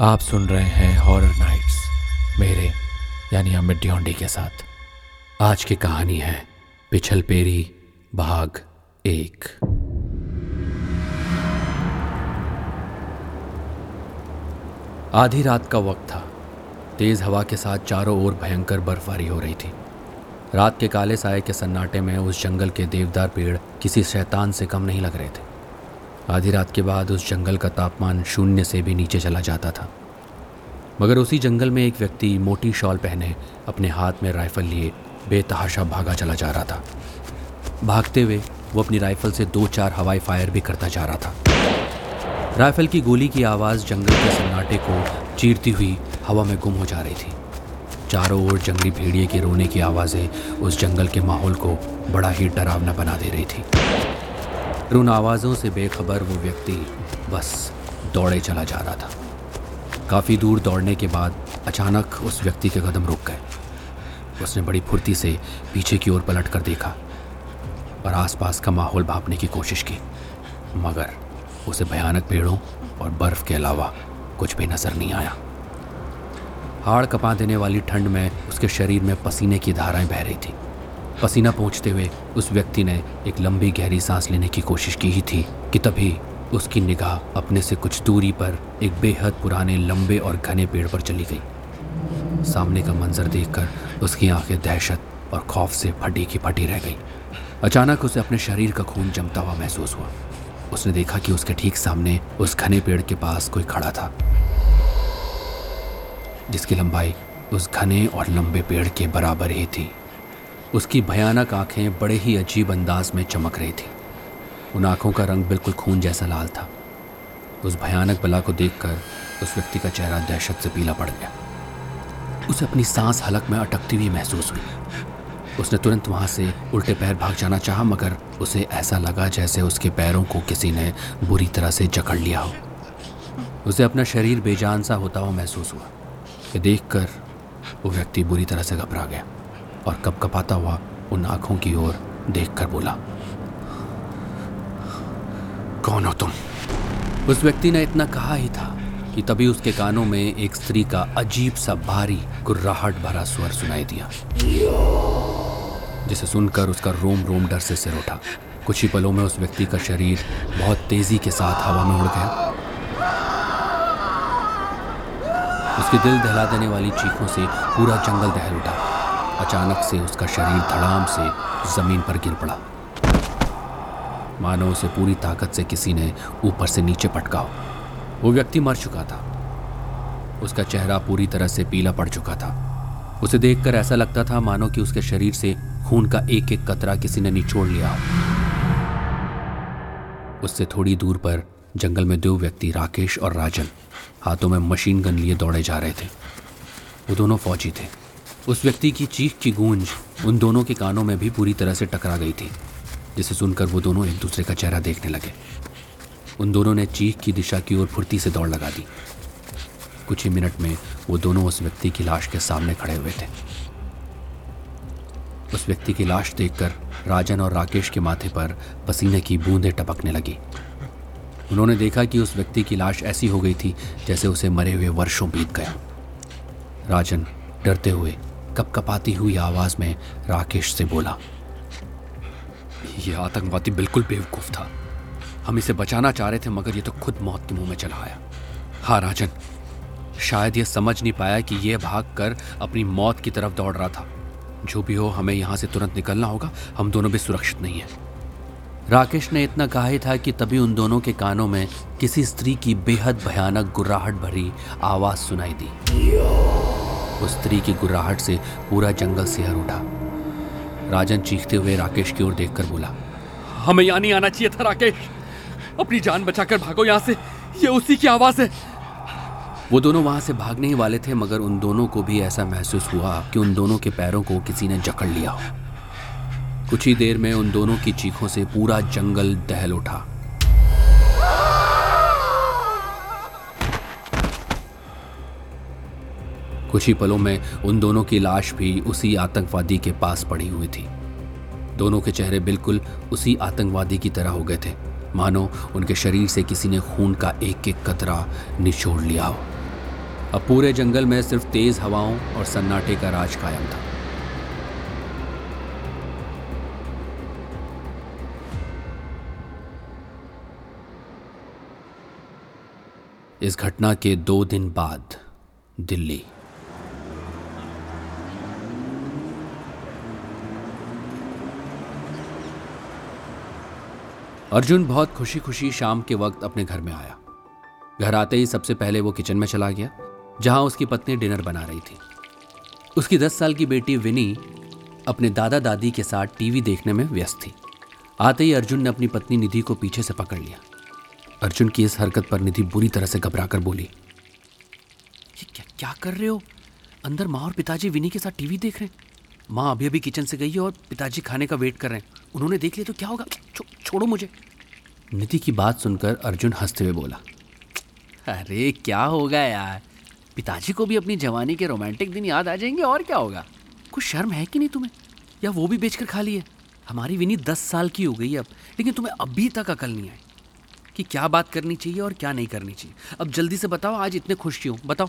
आप सुन रहे हैं हॉरर नाइट्स मेरे, यानी अमित डियोंडी के साथ। आज की कहानी है पिछल पेरी, भाग एक। आधी रात का वक्त था। तेज हवा के साथ चारों ओर भयंकर बर्फबारी हो रही थी। रात के काले साय के सन्नाटे में उस जंगल के देवदार पेड़ किसी शैतान से कम नहीं लग रहे थे। आधी रात के बाद उस जंगल का तापमान शून्य से भी नीचे चला जाता था। मगर उसी जंगल में एक व्यक्ति मोटी शॉल पहने अपने हाथ में राइफल लिए बेतहाशा भागा चला जा रहा था। भागते हुए वो अपनी राइफल से दो चार हवाई फायर भी करता जा रहा था। राइफल की गोली की आवाज़ जंगल के सन्नाटे को चीरती हुई हवा में गुम हो जा रही थी। चारों ओर जंगली भेड़िए के रोने की आवाज़ें उस जंगल के माहौल को बड़ा ही डरावना बना दे रही थी। उन आवाज़ों से बेखबर वो व्यक्ति बस दौड़े चला जा रहा था। काफ़ी दूर दौड़ने के बाद अचानक उस व्यक्ति के कदम रुक गए। उसने बड़ी फुर्ती से पीछे की ओर पलट कर देखा और आसपास का माहौल भापने की कोशिश की। मगर उसे भयानक पेड़ों और बर्फ़ के अलावा कुछ भी नज़र नहीं आया। हाड़ कपा देने वाली ठंड में उसके शरीर में पसीने की धाराएँ बह रही थी। पसीना पहुँचते हुए उस व्यक्ति ने एक लंबी गहरी सांस लेने की कोशिश की ही थी कि तभी उसकी निगाह अपने से कुछ दूरी पर एक बेहद पुराने, लंबे और घने पेड़ पर चली गई। सामने का मंजर देखकर उसकी आँखें दहशत और खौफ से फटी की फटी रह गई। अचानक उसे अपने शरीर का खून जमता हुआ महसूस हुआ। उसने देखा कि उसके ठीक सामने उस घने पेड़ के पास कोई खड़ा था, जिसकी लंबाई उस घने और लंबे पेड़ के बराबर ही थी। उसकी भयानक आँखें बड़े ही अजीब अंदाज में चमक रही थी। उन आँखों का रंग बिल्कुल खून जैसा लाल था। उस भयानक बला को देखकर उस व्यक्ति का चेहरा दहशत से पीला पड़ गया। उसे अपनी सांस हलक में अटकती हुई महसूस हुई। उसने तुरंत वहाँ से उल्टे पैर भाग जाना चाहा, मगर उसे ऐसा लगा जैसे उसके पैरों को किसी ने बुरी तरह से जकड़ लिया हो। उसे अपना शरीर बेजान सा होता हुआ महसूस हुआ। कि देखकर वो व्यक्ति बुरी तरह से घबरा गया। और कप कपाता हुआ उन आँखों की ओर देखकर बोला, कौन हो तुम? उस व्यक्ति ने इतना कहा ही था कि तभी उसके कानों में एक स्त्री का अजीब सा भारी गुर्राहट भरा स्वर सुनाई दिया, जिसे सुनकर उसका रोम रोम डर से सिर उठा। कुछ ही पलों में उस व्यक्ति का शरीर बहुत तेज़ी के साथ हवा में उड़ गया। उसके दिल दहला देने वाली चीखों से पूरा जंगल दहल उठा। अचानक से उसका शरीर धड़ाम से ज़मीन पर गिर पड़ा। मानो उसे पूरी ताकत से किसी ने ऊपर से नीचे पटका हो वो व्यक्ति मर चुका था। उसका चेहरा पूरी तरह से पीला पड़ चुका था। उसे देखकर ऐसा लगता था मानो कि उसके शरीर से खून का एक एक कतरा किसी ने निचोड़ लिया हो। उससे थोड़ी दूर पर जंगल में दो व्यक्ति, राकेश और राजन, हाथों में मशीन गन लिए दौड़े जा रहे थे। वो दोनों फौजी थे। उस व्यक्ति की चीख की गूंज उन दोनों के कानों में भी पूरी तरह से टकरा गई थी, जिसे सुनकर वो दोनों एक दूसरे का चेहरा देखने लगे। उन दोनों ने चीख की दिशा की ओर फुर्ती से दौड़ लगा दी। कुछ ही मिनट में वो दोनों उस व्यक्ति की लाश के सामने खड़े हुए थे। उस व्यक्ति की लाश देखकर राजन और राकेश के माथे पर पसीने की बूंदें टपकने लगी। उन्होंने देखा कि उस व्यक्ति की लाश ऐसी हो गई थी जैसे उसे मरे हुए वर्षों बीत गया राजन डरते हुए कपकपाती हुई आवाज़ में राकेश से बोला, यह आतंकवादी बिल्कुल बेवकूफ़ था। हम इसे बचाना चाह रहे थे, मगर ये तो खुद मौत के मुँह में चला आया। हाँ राजन, शायद यह समझ नहीं पाया कि यह भाग कर अपनी मौत की तरफ़ दौड़ रहा था। जो भी हो, हमें यहाँ से तुरंत निकलना होगा। हम दोनों भी सुरक्षित नहीं हैं। राकेश ने इतना कहा ही था कि तभी उन दोनों के कानों में किसी स्त्री की बेहद भयानक गुर्राहट भरी आवाज़ सुनाई दी। उस स्त्री की गुर्राहट से पूरा जंगल सिहर उठा। राजन चीखते हुए राकेश की ओर देखकर बोला हमें यहाँ नहीं आना चाहिए था राकेश। अपनी जान बचाकर भागो यहाँ से। ये उसी की आवाज़ है। वो दोनों वहाँ से भागने ही वाले थे मगर उन दोनों को भी ऐसा महसूस हुआ कि उन दोनों के पैरों को किसी ने जकड़ लिया हो। कुछ ही देर में उन दोनों की चीखों से पूरा जंगल दहल उठा। कुछ ही पलों में उन दोनों की लाश भी उसी आतंकवादी के पास पड़ी हुई थी। दोनों के चेहरे बिल्कुल उसी आतंकवादी की तरह हो गए थे। मानो उनके शरीर से किसी ने खून का एक एक कतरा निचोड़ लिया हो। अब पूरे जंगल में सिर्फ़ तेज हवाओं और सन्नाटे का राज कायम था। इस घटना के दो दिन बाद दिल्ली। अर्जुन बहुत खुशी खुशी शाम के वक्त अपने घर में आया। घर आते ही सबसे पहले वो किचन में चला गया, जहाँ उसकी पत्नी डिनर बना रही थी। उसकी दस साल की बेटी विनी अपने दादा दादी के साथ टीवी देखने में व्यस्त थी। आते ही अर्जुन ने अपनी पत्नी निधि को पीछे से पकड़ लिया। अर्जुन की इस हरकत पर निधि बुरी तरह से घबरा कर बोली, ये क्या क्या कर रहे हो? अंदर माँ और पिताजी विनी के साथ टीवी देख रहे हैं। माँ अभी अभी किचन से गई है और पिताजी खाने का वेट कर रहे हैं। उन्होंने देख लिया तो क्या होगा? छो, छोड़ो मुझे। निधि की बात सुनकर अर्जुन हँसते हुए बोला अरे क्या होगा यार? पिताजी को भी अपनी जवानी के रोमांटिक दिन याद आ जाएँगे और क्या होगा? कुछ शर्म है कि नहीं तुम्हें? या वो भी बेचकर खा लिए? हमारी विनी दस साल की हो गई अब लेकिन तुम्हें अभी तक अकल नहीं आई कि क्या बात करनी चाहिए और क्या नहीं करनी चाहिए। अब जल्दी से बताओ आज इतने खुश क्यों? बताओ।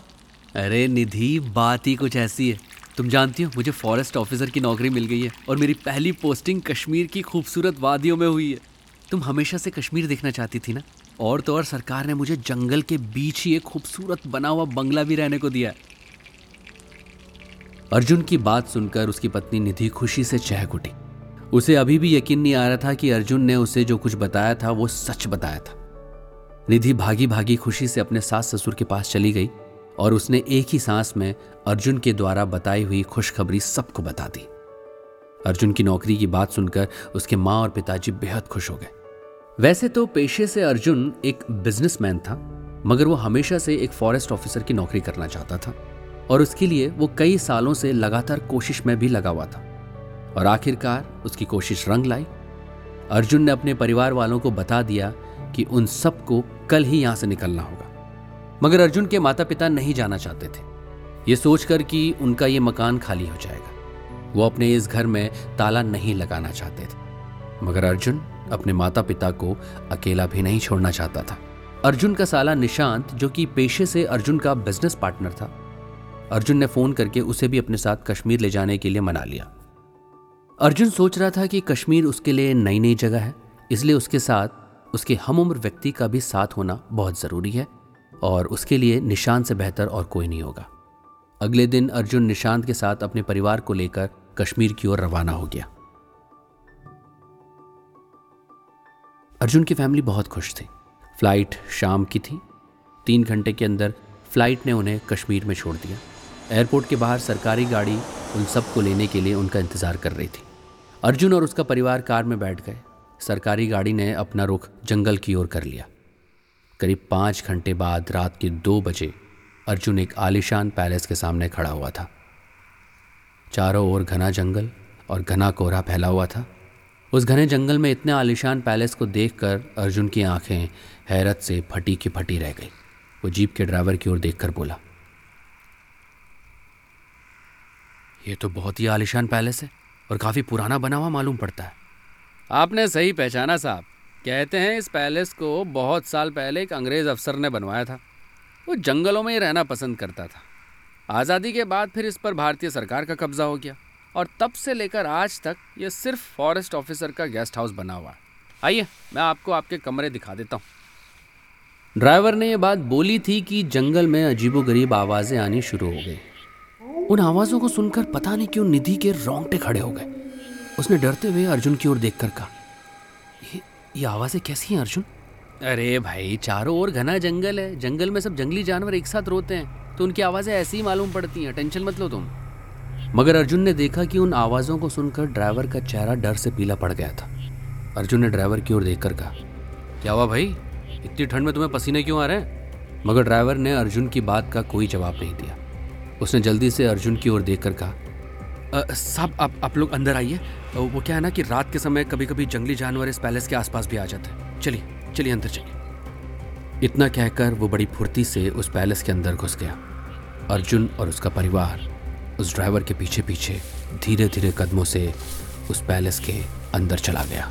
अरे निधि बात ही कुछ ऐसी है। तुम जानती हो, मुझे फॉरेस्ट ऑफिसर की नौकरी मिल गई है और मेरी पहली पोस्टिंग कश्मीर की खूबसूरत वादियों में हुई है। तुम हमेशा से कश्मीर देखना चाहती थी ना? और तो और सरकार ने मुझे जंगल के बीच ही एक खूबसूरत बना हुआ बंगला भी रहने को दिया अर्जुन की बात सुनकर उसकी पत्नी निधि खुशी से चहक उठी। उसे अभी भी यकीन नहीं आ रहा था कि अर्जुन ने उसे जो कुछ बताया था, वो सच बताया था। निधि भागी भागी खुशी से अपने सास ससुर के पास चली गई और उसने एक ही सांस में अर्जुन के द्वारा बताई हुई खुशखबरी सबको बता दी। अर्जुन की नौकरी की बात सुनकर उसके माँ और पिताजी बेहद खुश हो गए। वैसे तो पेशे से अर्जुन एक बिजनेसमैन था, मगर वो हमेशा से एक फॉरेस्ट ऑफिसर की नौकरी करना चाहता था, और उसके लिए वो कई सालों से लगातार कोशिश में भी लगा हुआ था। और आखिरकार उसकी कोशिश रंग लाई। अर्जुन ने अपने परिवार वालों को बता दिया कि उन सबको कल ही यहाँ से निकलना होगा। मगर अर्जुन के माता पिता नहीं जाना चाहते थे। ये सोचकर कि उनका ये मकान खाली हो जाएगा। वो अपने इस घर में ताला नहीं लगाना चाहते थे। मगर अर्जुन अपने माता पिता को अकेला भी नहीं छोड़ना चाहता था। अर्जुन का साला निशांत, जो कि पेशे से अर्जुन का बिज़नेस पार्टनर था, अर्जुन ने फ़ोन करके उसे भी अपने साथ कश्मीर ले जाने के लिए मना लिया। अर्जुन सोच रहा था कि कश्मीर उसके लिए नई नई जगह है, इसलिए उसके साथ, उसके हम उम्र व्यक्ति का भी साथ होना बहुत ज़रूरी है। और उसके लिए निशांत से बेहतर और कोई नहीं होगा। अगले दिन अर्जुन निशांत के साथ अपने परिवार को लेकर कश्मीर की ओर रवाना हो गया। अर्जुन की फैमिली बहुत खुश थी। फ़्लाइट शाम की थी। तीन घंटे के अंदर फ़्लाइट ने उन्हें कश्मीर में छोड़ दिया। एयरपोर्ट के बाहर सरकारी गाड़ी उन सबको लेने के लिए उनका इंतज़ार कर रही थी। अर्जुन और उसका परिवार कार में बैठ गए। सरकारी गाड़ी ने अपना रुख जंगल की ओर कर लिया। करीब पाँच घंटे बाद रात के दो बजे अर्जुन एक आलिशान पैलेस के सामने खड़ा हुआ था। चारों ओर घना जंगल और घना कोहरा फैला हुआ था। उस घने जंगल में इतने आलिशान पैलेस को देखकर अर्जुन की आँखें हैरत से फटी की फटी रह गई। वो जीप के ड्राइवर की ओर देखकर बोला, ये तो बहुत ही आलिशान पैलेस है और काफ़ी पुराना बना हुआ मालूम पड़ता है। आपने सही पहचाना साहब। कहते हैं इस पैलेस को बहुत साल पहले एक अंग्रेज़ अफसर ने बनवाया था। वो जंगलों में ही रहना पसंद करता था। आज़ादी के बाद फिर इस पर भारतीय सरकार का कब्ज़ा हो गया और तब से लेकर आज तक ये सिर्फ़ फॉरेस्ट ऑफिसर का गेस्ट हाउस बना हुआ है। आइए, मैं आपको आपके कमरे दिखा देता हूँ। ड्राइवर ने यह बात बोली थी कि जंगल में अजीबोगरीब आवाज़ें आनी शुरू हो गई। उन आवाज़ों को सुनकर पता नहीं क्यों निधि के रोंगटे खड़े हो गए। उसने डरते हुए अर्जुन की ओर देखकर कहा ये आवाज़ें कैसी हैं, अर्जुन? अरे भाई, चारों ओर घना जंगल है। जंगल में सब जंगली जानवर एक साथ रोते हैं तो उनकी आवाज़ें ऐसी ही मालूम पड़ती हैं। टेंशन मत लो तुम। मगर अर्जुन ने देखा कि उन आवाज़ों को सुनकर ड्राइवर का चेहरा डर से पीला पड़ गया था। अर्जुन ने ड्राइवर की ओर देखकर कहा, क्या हुआ भाई? इतनी ठंड में तुम्हें पसीने क्यों आ रहे हैं? मगर ड्राइवर ने अर्जुन की बात का कोई जवाब नहीं दिया। उसने जल्दी से अर्जुन की ओर देखकर कहा साहब आप आप लोग अंदर आइए। वो क्या है ना कि रात के समय कभी कभी जंगली जानवर इस पैलेस के आसपास भी आ जाते हैं। चलिए चलिए अंदर चलिए। इतना कहकर वो बड़ी फुर्ती से उस पैलेस के अंदर घुस गया। अर्जुन और उसका परिवार उस ड्राइवर के पीछे पीछे धीरे धीरे कदमों से उस पैलेस के अंदर चला गया।